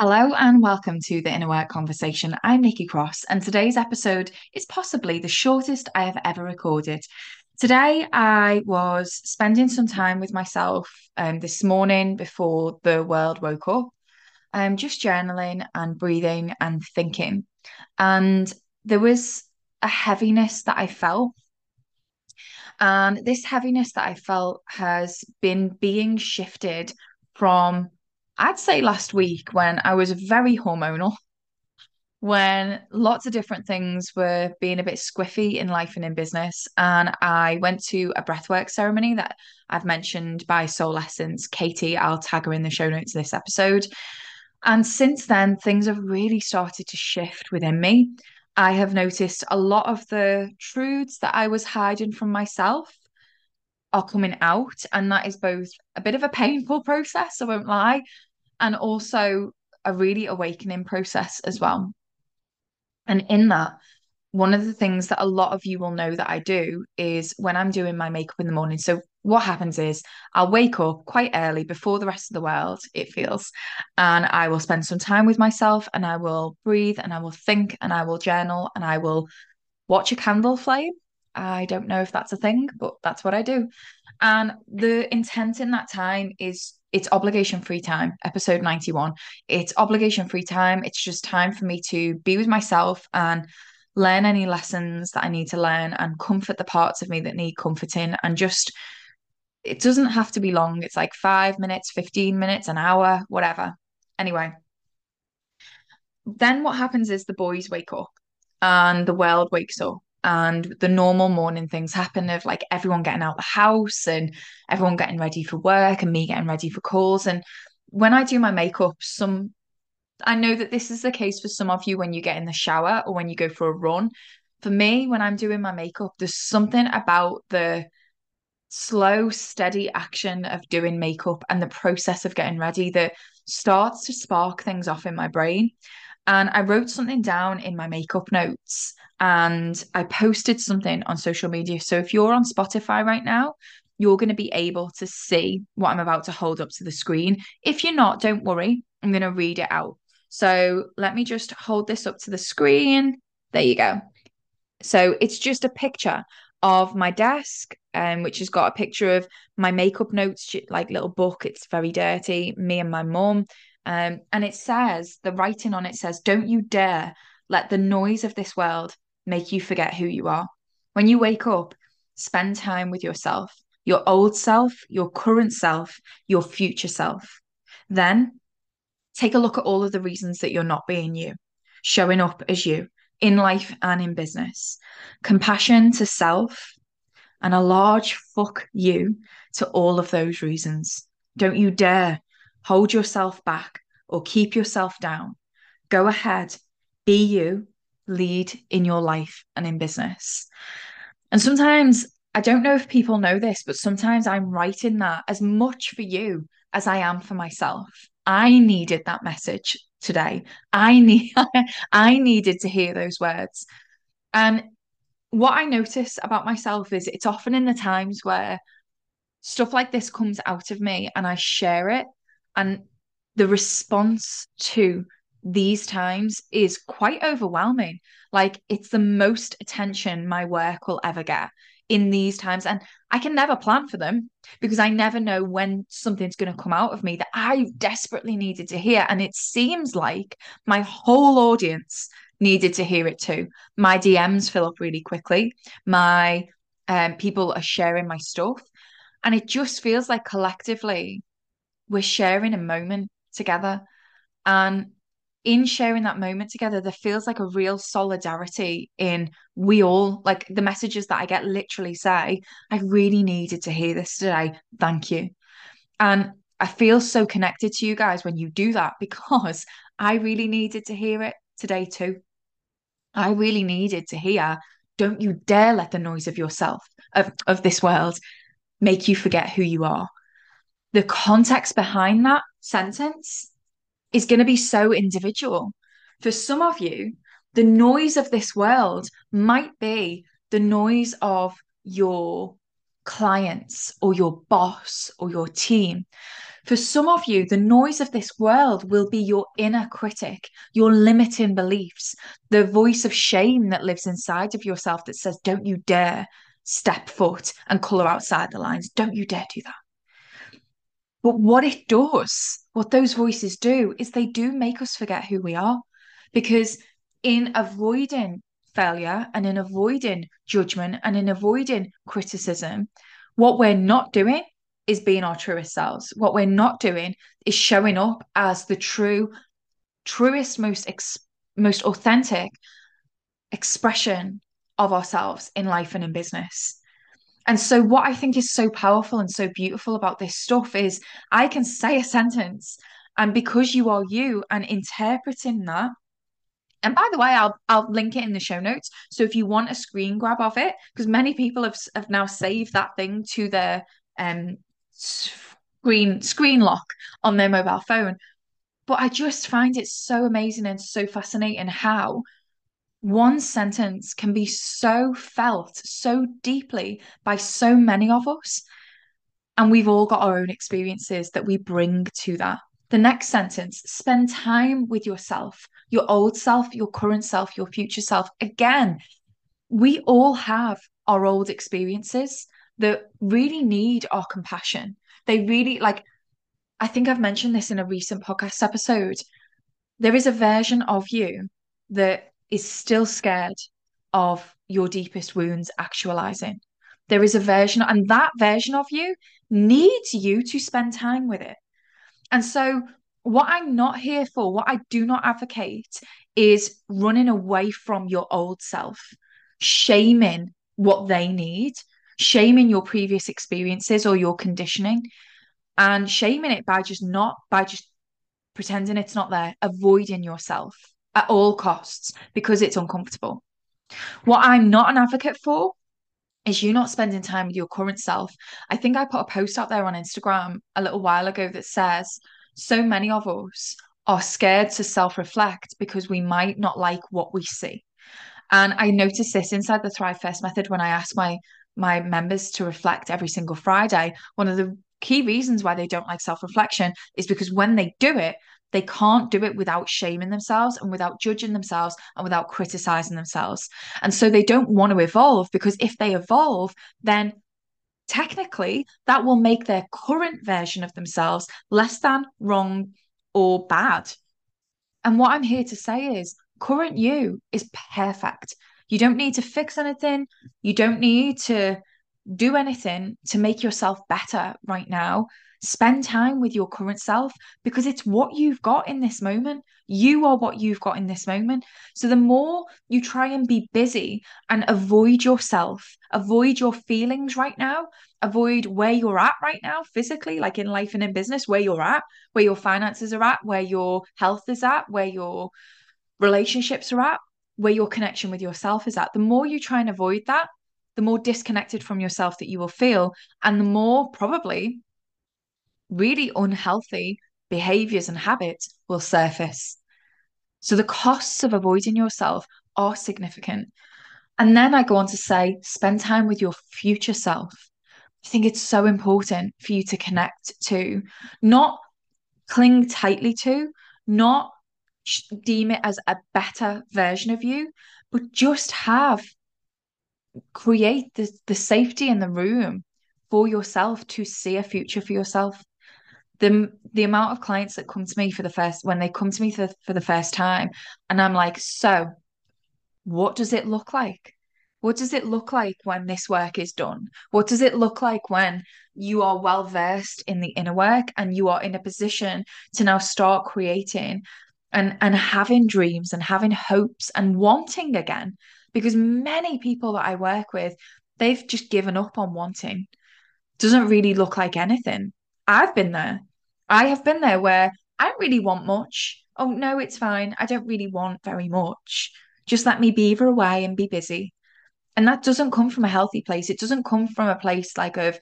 Hello and welcome to the Inner Work Conversation. I'm Nikki Cross, and today's episode is possibly the shortest I have ever recorded. Today, I was spending some time with myself um, this morning before the world woke up, um, just journaling and breathing and thinking. And there was a heaviness that I felt. And this heaviness that I felt has been being shifted from I'd say last week when I was very hormonal, when lots of different things were being a bit squiffy in life and in business. And I went to a breathwork ceremony that I've mentioned by Soul Essence. Katie, I'll tag her in the show notes of this episode. And since then, things have really started to shift within me. I have noticed a lot of the truths that I was hiding from myself are coming out. And that is both a bit of a painful process, I won't lie, and also a really awakening process as well. And in that, one of the things that a lot of you will know that I do is when I'm doing my makeup in the morning. So, what happens is I'll wake up quite early before the rest of the world, it feels, and I will spend some time with myself and I will breathe and I will think and I will journal and I will watch a candle flame. I don't know if that's a thing, but that's what I do. And the intent in that time is it's obligation free time, episode 91. It's obligation free time. It's just time for me to be with myself and learn any lessons that I need to learn and comfort the parts of me that need comforting and just it doesn't have to be long. It's like 5 minutes, 15 minutes, an hour, whatever. Anyway, then what happens is the boys wake up and the world wakes up and the normal morning things happen of like everyone getting out the house and everyone getting ready for work and me getting ready for calls. And when I do my makeup some I know that this is the case for some of you when you get in the shower or when you go for a run. For me when I'm doing my makeup there's something about the slow steady action of doing makeup and the process of getting ready that starts to spark things off in my brain and I wrote something down in my makeup notes and I posted something on social media. So if you're on Spotify right now, you're going to be able to see what I'm about to hold up to the screen. If you're not, don't worry. I'm going to read it out. So let me just hold this up to the screen. There you go. So it's just a picture of my desk, um, which has got a picture of my makeup notes, like little book. It's very dirty. Me and my mum. Um, and it says, the writing on it says, don't you dare let the noise of this world make you forget who you are. When you wake up, spend time with yourself, your old self, your current self, your future self. Then take a look at all of the reasons that you're not being you, showing up as you in life and in business. Compassion to self and a large fuck you to all of those reasons. Don't you dare hold yourself back or keep yourself down. Go ahead, be you, lead in your life and in business. And sometimes I don't know if people know this, but sometimes I'm writing that as much for you as I am for myself. I needed that message today. I need I needed to hear those words. And what I notice about myself is it's often in the times where stuff like this comes out of me and I share it and the response to these times is quite overwhelming. Like it's the most attention my work will ever get in these times. And I can never plan for them because I never know when something's going to come out of me that I desperately needed to hear. And it seems like my whole audience needed to hear it too. My DMs fill up really quickly. My um, people are sharing my stuff. And it just feels like collectively we're sharing a moment together. And in sharing that moment together, there feels like a real solidarity in we all, like the messages that I get literally say, I really needed to hear this today. Thank you. And I feel so connected to you guys when you do that because I really needed to hear it today too. I really needed to hear, don't you dare let the noise of yourself, of, of this world, make you forget who you are. The context behind that sentence is going to be so individual. For some of you, the noise of this world might be the noise of your clients or your boss or your team. For some of you, the noise of this world will be your inner critic, your limiting beliefs, the voice of shame that lives inside of yourself that says, Don't you dare step foot and colour outside the lines. Don't you dare do that. But what it does, what those voices do, is they do make us forget who we are. Because in avoiding failure and in avoiding judgment and in avoiding criticism, what we're not doing is being our truest selves. What we're not doing is showing up as the true, truest, most ex- most authentic expression of ourselves in life and in business. And so, what I think is so powerful and so beautiful about this stuff is I can say a sentence, and because you are you and interpreting that. And by the way, I'll I'll link it in the show notes. So if you want a screen grab of it, because many people have have now saved that thing to their um screen screen lock on their mobile phone. But I just find it so amazing and so fascinating how one sentence can be so felt so deeply by so many of us. And we've all got our own experiences that we bring to that. The next sentence spend time with yourself, your old self, your current self, your future self. Again, we all have our old experiences that really need our compassion. They really, like, I think I've mentioned this in a recent podcast episode. There is a version of you that is still scared of your deepest wounds actualizing. There is a version, and that version of you needs you to spend time with it. And so, what I'm not here for, what I do not advocate, is running away from your old self, shaming what they need, shaming your previous experiences or your conditioning, and shaming it by just not, by just pretending it's not there, avoiding yourself at all costs because it's uncomfortable. What I'm not an advocate for is you not spending time with your current self. I think I put a post out there on Instagram a little while ago that says so many of us are scared to self reflect because we might not like what we see. And I noticed this inside the Thrive First method when I asked my my members to reflect every single Friday. One of the key reasons why they don't like self reflection is because when they do it, they can't do it without shaming themselves and without judging themselves and without criticizing themselves. And so they don't want to evolve because if they evolve, then technically that will make their current version of themselves less than, wrong, or bad. And what I'm here to say is current you is perfect. You don't need to fix anything. You don't need to do anything to make yourself better right now. Spend time with your current self because it's what you've got in this moment. You are what you've got in this moment. So the more you try and be busy and avoid yourself, avoid your feelings right now, avoid where you're at right now, physically, like in life and in business, where you're at, where your finances are at, where your health is at, where your relationships are at, where your connection with yourself is at. The more you try and avoid that, the more disconnected from yourself that you will feel, and the more probably really unhealthy behaviors and habits will surface. So the costs of avoiding yourself are significant. And then I go on to say, spend time with your future self. I think it's so important for you to connect to, not cling tightly to, not deem it as a better version of you, but just have create the, the safety in the room for yourself to see a future for yourself the the amount of clients that come to me for the first when they come to me for, for the first time and i'm like so what does it look like what does it look like when this work is done what does it look like when you are well versed in the inner work and you are in a position to now start creating and and having dreams and having hopes and wanting again because many people that I work with, they've just given up on wanting. Doesn't really look like anything. I've been there. I have been there where I don't really want much. Oh, no, it's fine. I don't really want very much. Just let me beaver away and be busy. And that doesn't come from a healthy place. It doesn't come from a place like of,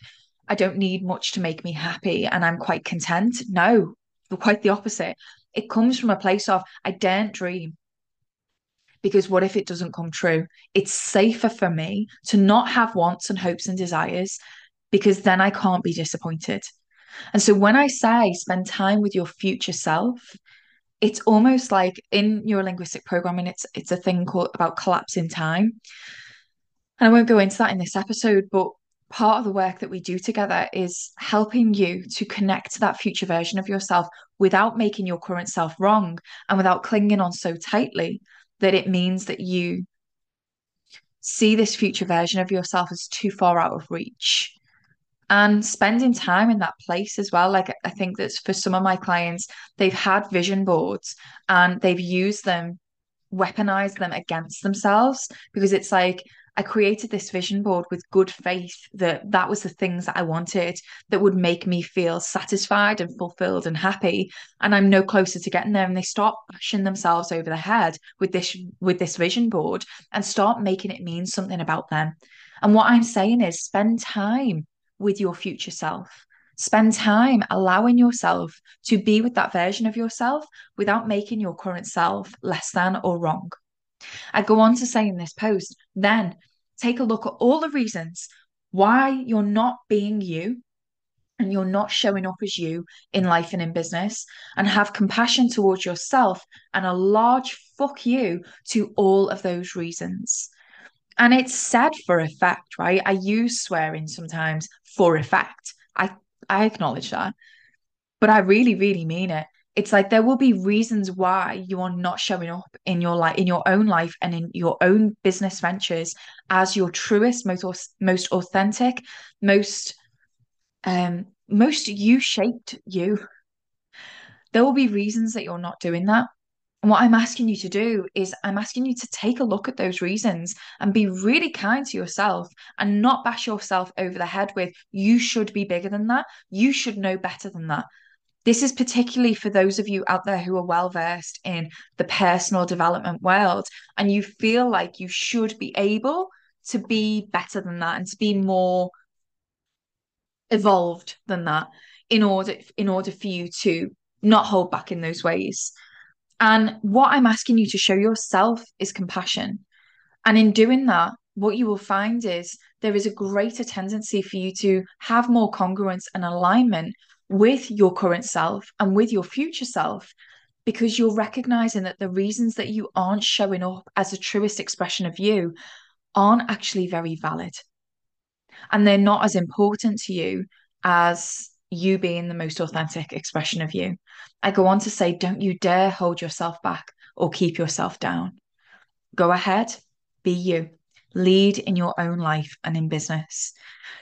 I don't need much to make me happy and I'm quite content. No, quite the opposite. It comes from a place of, I daren't dream because what if it doesn't come true? It's safer for me to not have wants and hopes and desires because then I can't be disappointed. And so when I say spend time with your future self, it's almost like in neurolinguistic programming, it's it's a thing called about collapsing time. And I won't go into that in this episode, but part of the work that we do together is helping you to connect to that future version of yourself without making your current self wrong and without clinging on so tightly that it means that you see this future version of yourself as too far out of reach and spending time in that place as well. Like I think that for some of my clients, they've had vision boards and they've used them, weaponized them against themselves because it's like I created this vision board with good faith that that was the things that I wanted that would make me feel satisfied and fulfilled and happy. And I'm no closer to getting there. And they start bashing themselves over the head with this with this vision board and start making it mean something about them. And what I'm saying is spend time with your future self. Spend time allowing yourself to be with that version of yourself without making your current self less than or wrong. I go on to say in this post, then take a look at all the reasons why you're not being you and you're not showing up as you in life and in business, and have compassion towards yourself and a large fuck you to all of those reasons. And it's said for effect, right? I use swearing sometimes for effect. I I acknowledge that. But I really, really mean it it's like there will be reasons why you are not showing up in your life in your own life and in your own business ventures as your truest most most authentic most um most you shaped you there will be reasons that you're not doing that and what I'm asking you to do is I'm asking you to take a look at those reasons and be really kind to yourself and not bash yourself over the head with you should be bigger than that you should know better than that this is particularly for those of you out there who are well versed in the personal development world and you feel like you should be able to be better than that and to be more evolved than that in order in order for you to not hold back in those ways. And what I'm asking you to show yourself is compassion. And in doing that, what you will find is there is a greater tendency for you to have more congruence and alignment with your current self and with your future self because you're recognizing that the reasons that you aren't showing up as the truest expression of you aren't actually very valid. And they're not as important to you as you being the most authentic expression of you. I go on to say, don't you dare hold yourself back or keep yourself down. Go ahead, be you, lead in your own life and in business.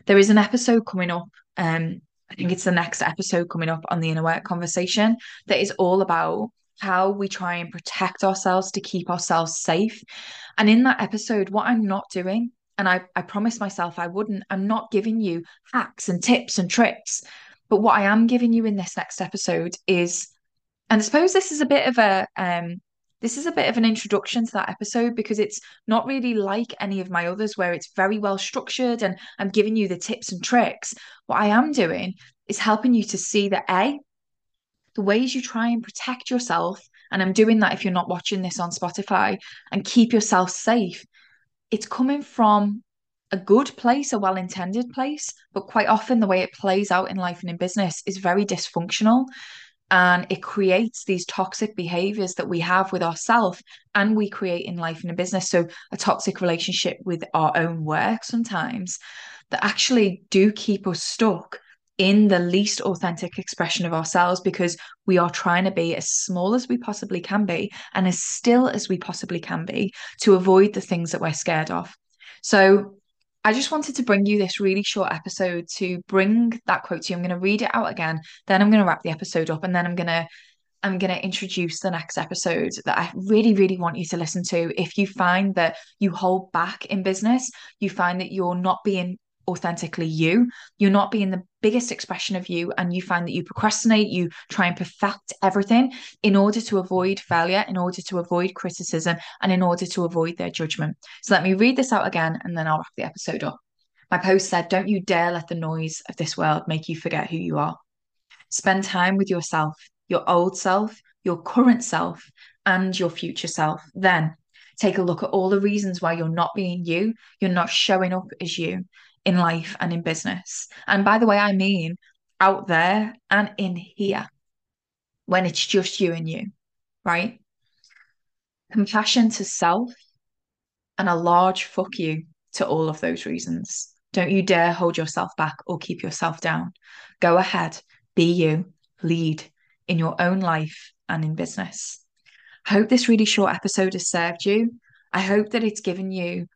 There is an episode coming up um, I think it's the next episode coming up on the inner work conversation that is all about how we try and protect ourselves to keep ourselves safe. And in that episode, what I'm not doing, and I, I promised myself I wouldn't, I'm not giving you hacks and tips and tricks. But what I am giving you in this next episode is, and I suppose this is a bit of a um this is a bit of an introduction to that episode because it's not really like any of my others where it's very well structured and I'm giving you the tips and tricks. What I am doing is helping you to see that A, the ways you try and protect yourself, and I'm doing that if you're not watching this on Spotify, and keep yourself safe, it's coming from a good place, a well intended place, but quite often the way it plays out in life and in business is very dysfunctional. And it creates these toxic behaviors that we have with ourselves and we create in life and in business. So a toxic relationship with our own work sometimes that actually do keep us stuck in the least authentic expression of ourselves because we are trying to be as small as we possibly can be and as still as we possibly can be to avoid the things that we're scared of. So I just wanted to bring you this really short episode to bring that quote to you. I'm going to read it out again, then I'm going to wrap the episode up, and then I'm going to I'm going to introduce the next episode that I really, really want you to listen to. If you find that you hold back in business, you find that you're not being authentically you. You're not being the biggest expression of you, and you find that you procrastinate, you try and perfect everything in order to avoid failure, in order to avoid criticism, and in order to avoid their judgment. So let me read this out again, and then I'll wrap the episode up. My post said, Don't you dare let the noise of this world make you forget who you are. Spend time with yourself, your old self, your current self, and your future self. Then take a look at all the reasons why you're not being you, you're not showing up as you, in life and in business. And by the way, I mean out there and in here when it's just you and you, right? Compassion to self and a large fuck you to all of those reasons. Don't you dare hold yourself back or keep yourself down. Go ahead, be you, lead in your own life and in business. I hope this really short episode has served you. I hope that it's given you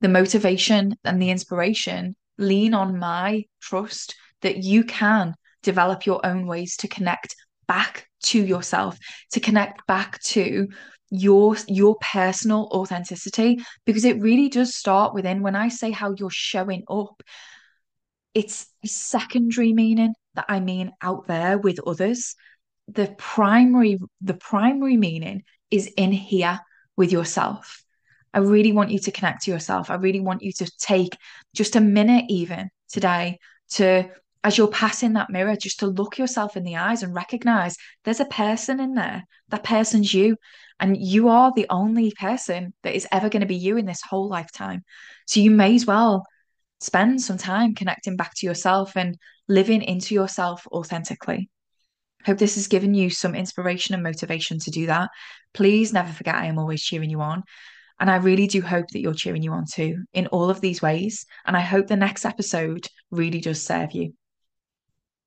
the motivation and the inspiration. Lean on my trust that you can develop your own ways to connect back to yourself, to connect back to your your personal authenticity because it really does start within when i say how you're showing up it's secondary meaning that i mean out there with others the primary the primary meaning is in here with yourself i really want you to connect to yourself i really want you to take just a minute even today to as you're passing that mirror just to look yourself in the eyes and recognize there's a person in there that person's you and you are the only person that is ever going to be you in this whole lifetime. So you may as well spend some time connecting back to yourself and living into yourself authentically. Hope this has given you some inspiration and motivation to do that. Please never forget I am always cheering you on. And I really do hope that you're cheering you on too in all of these ways. And I hope the next episode really does serve you.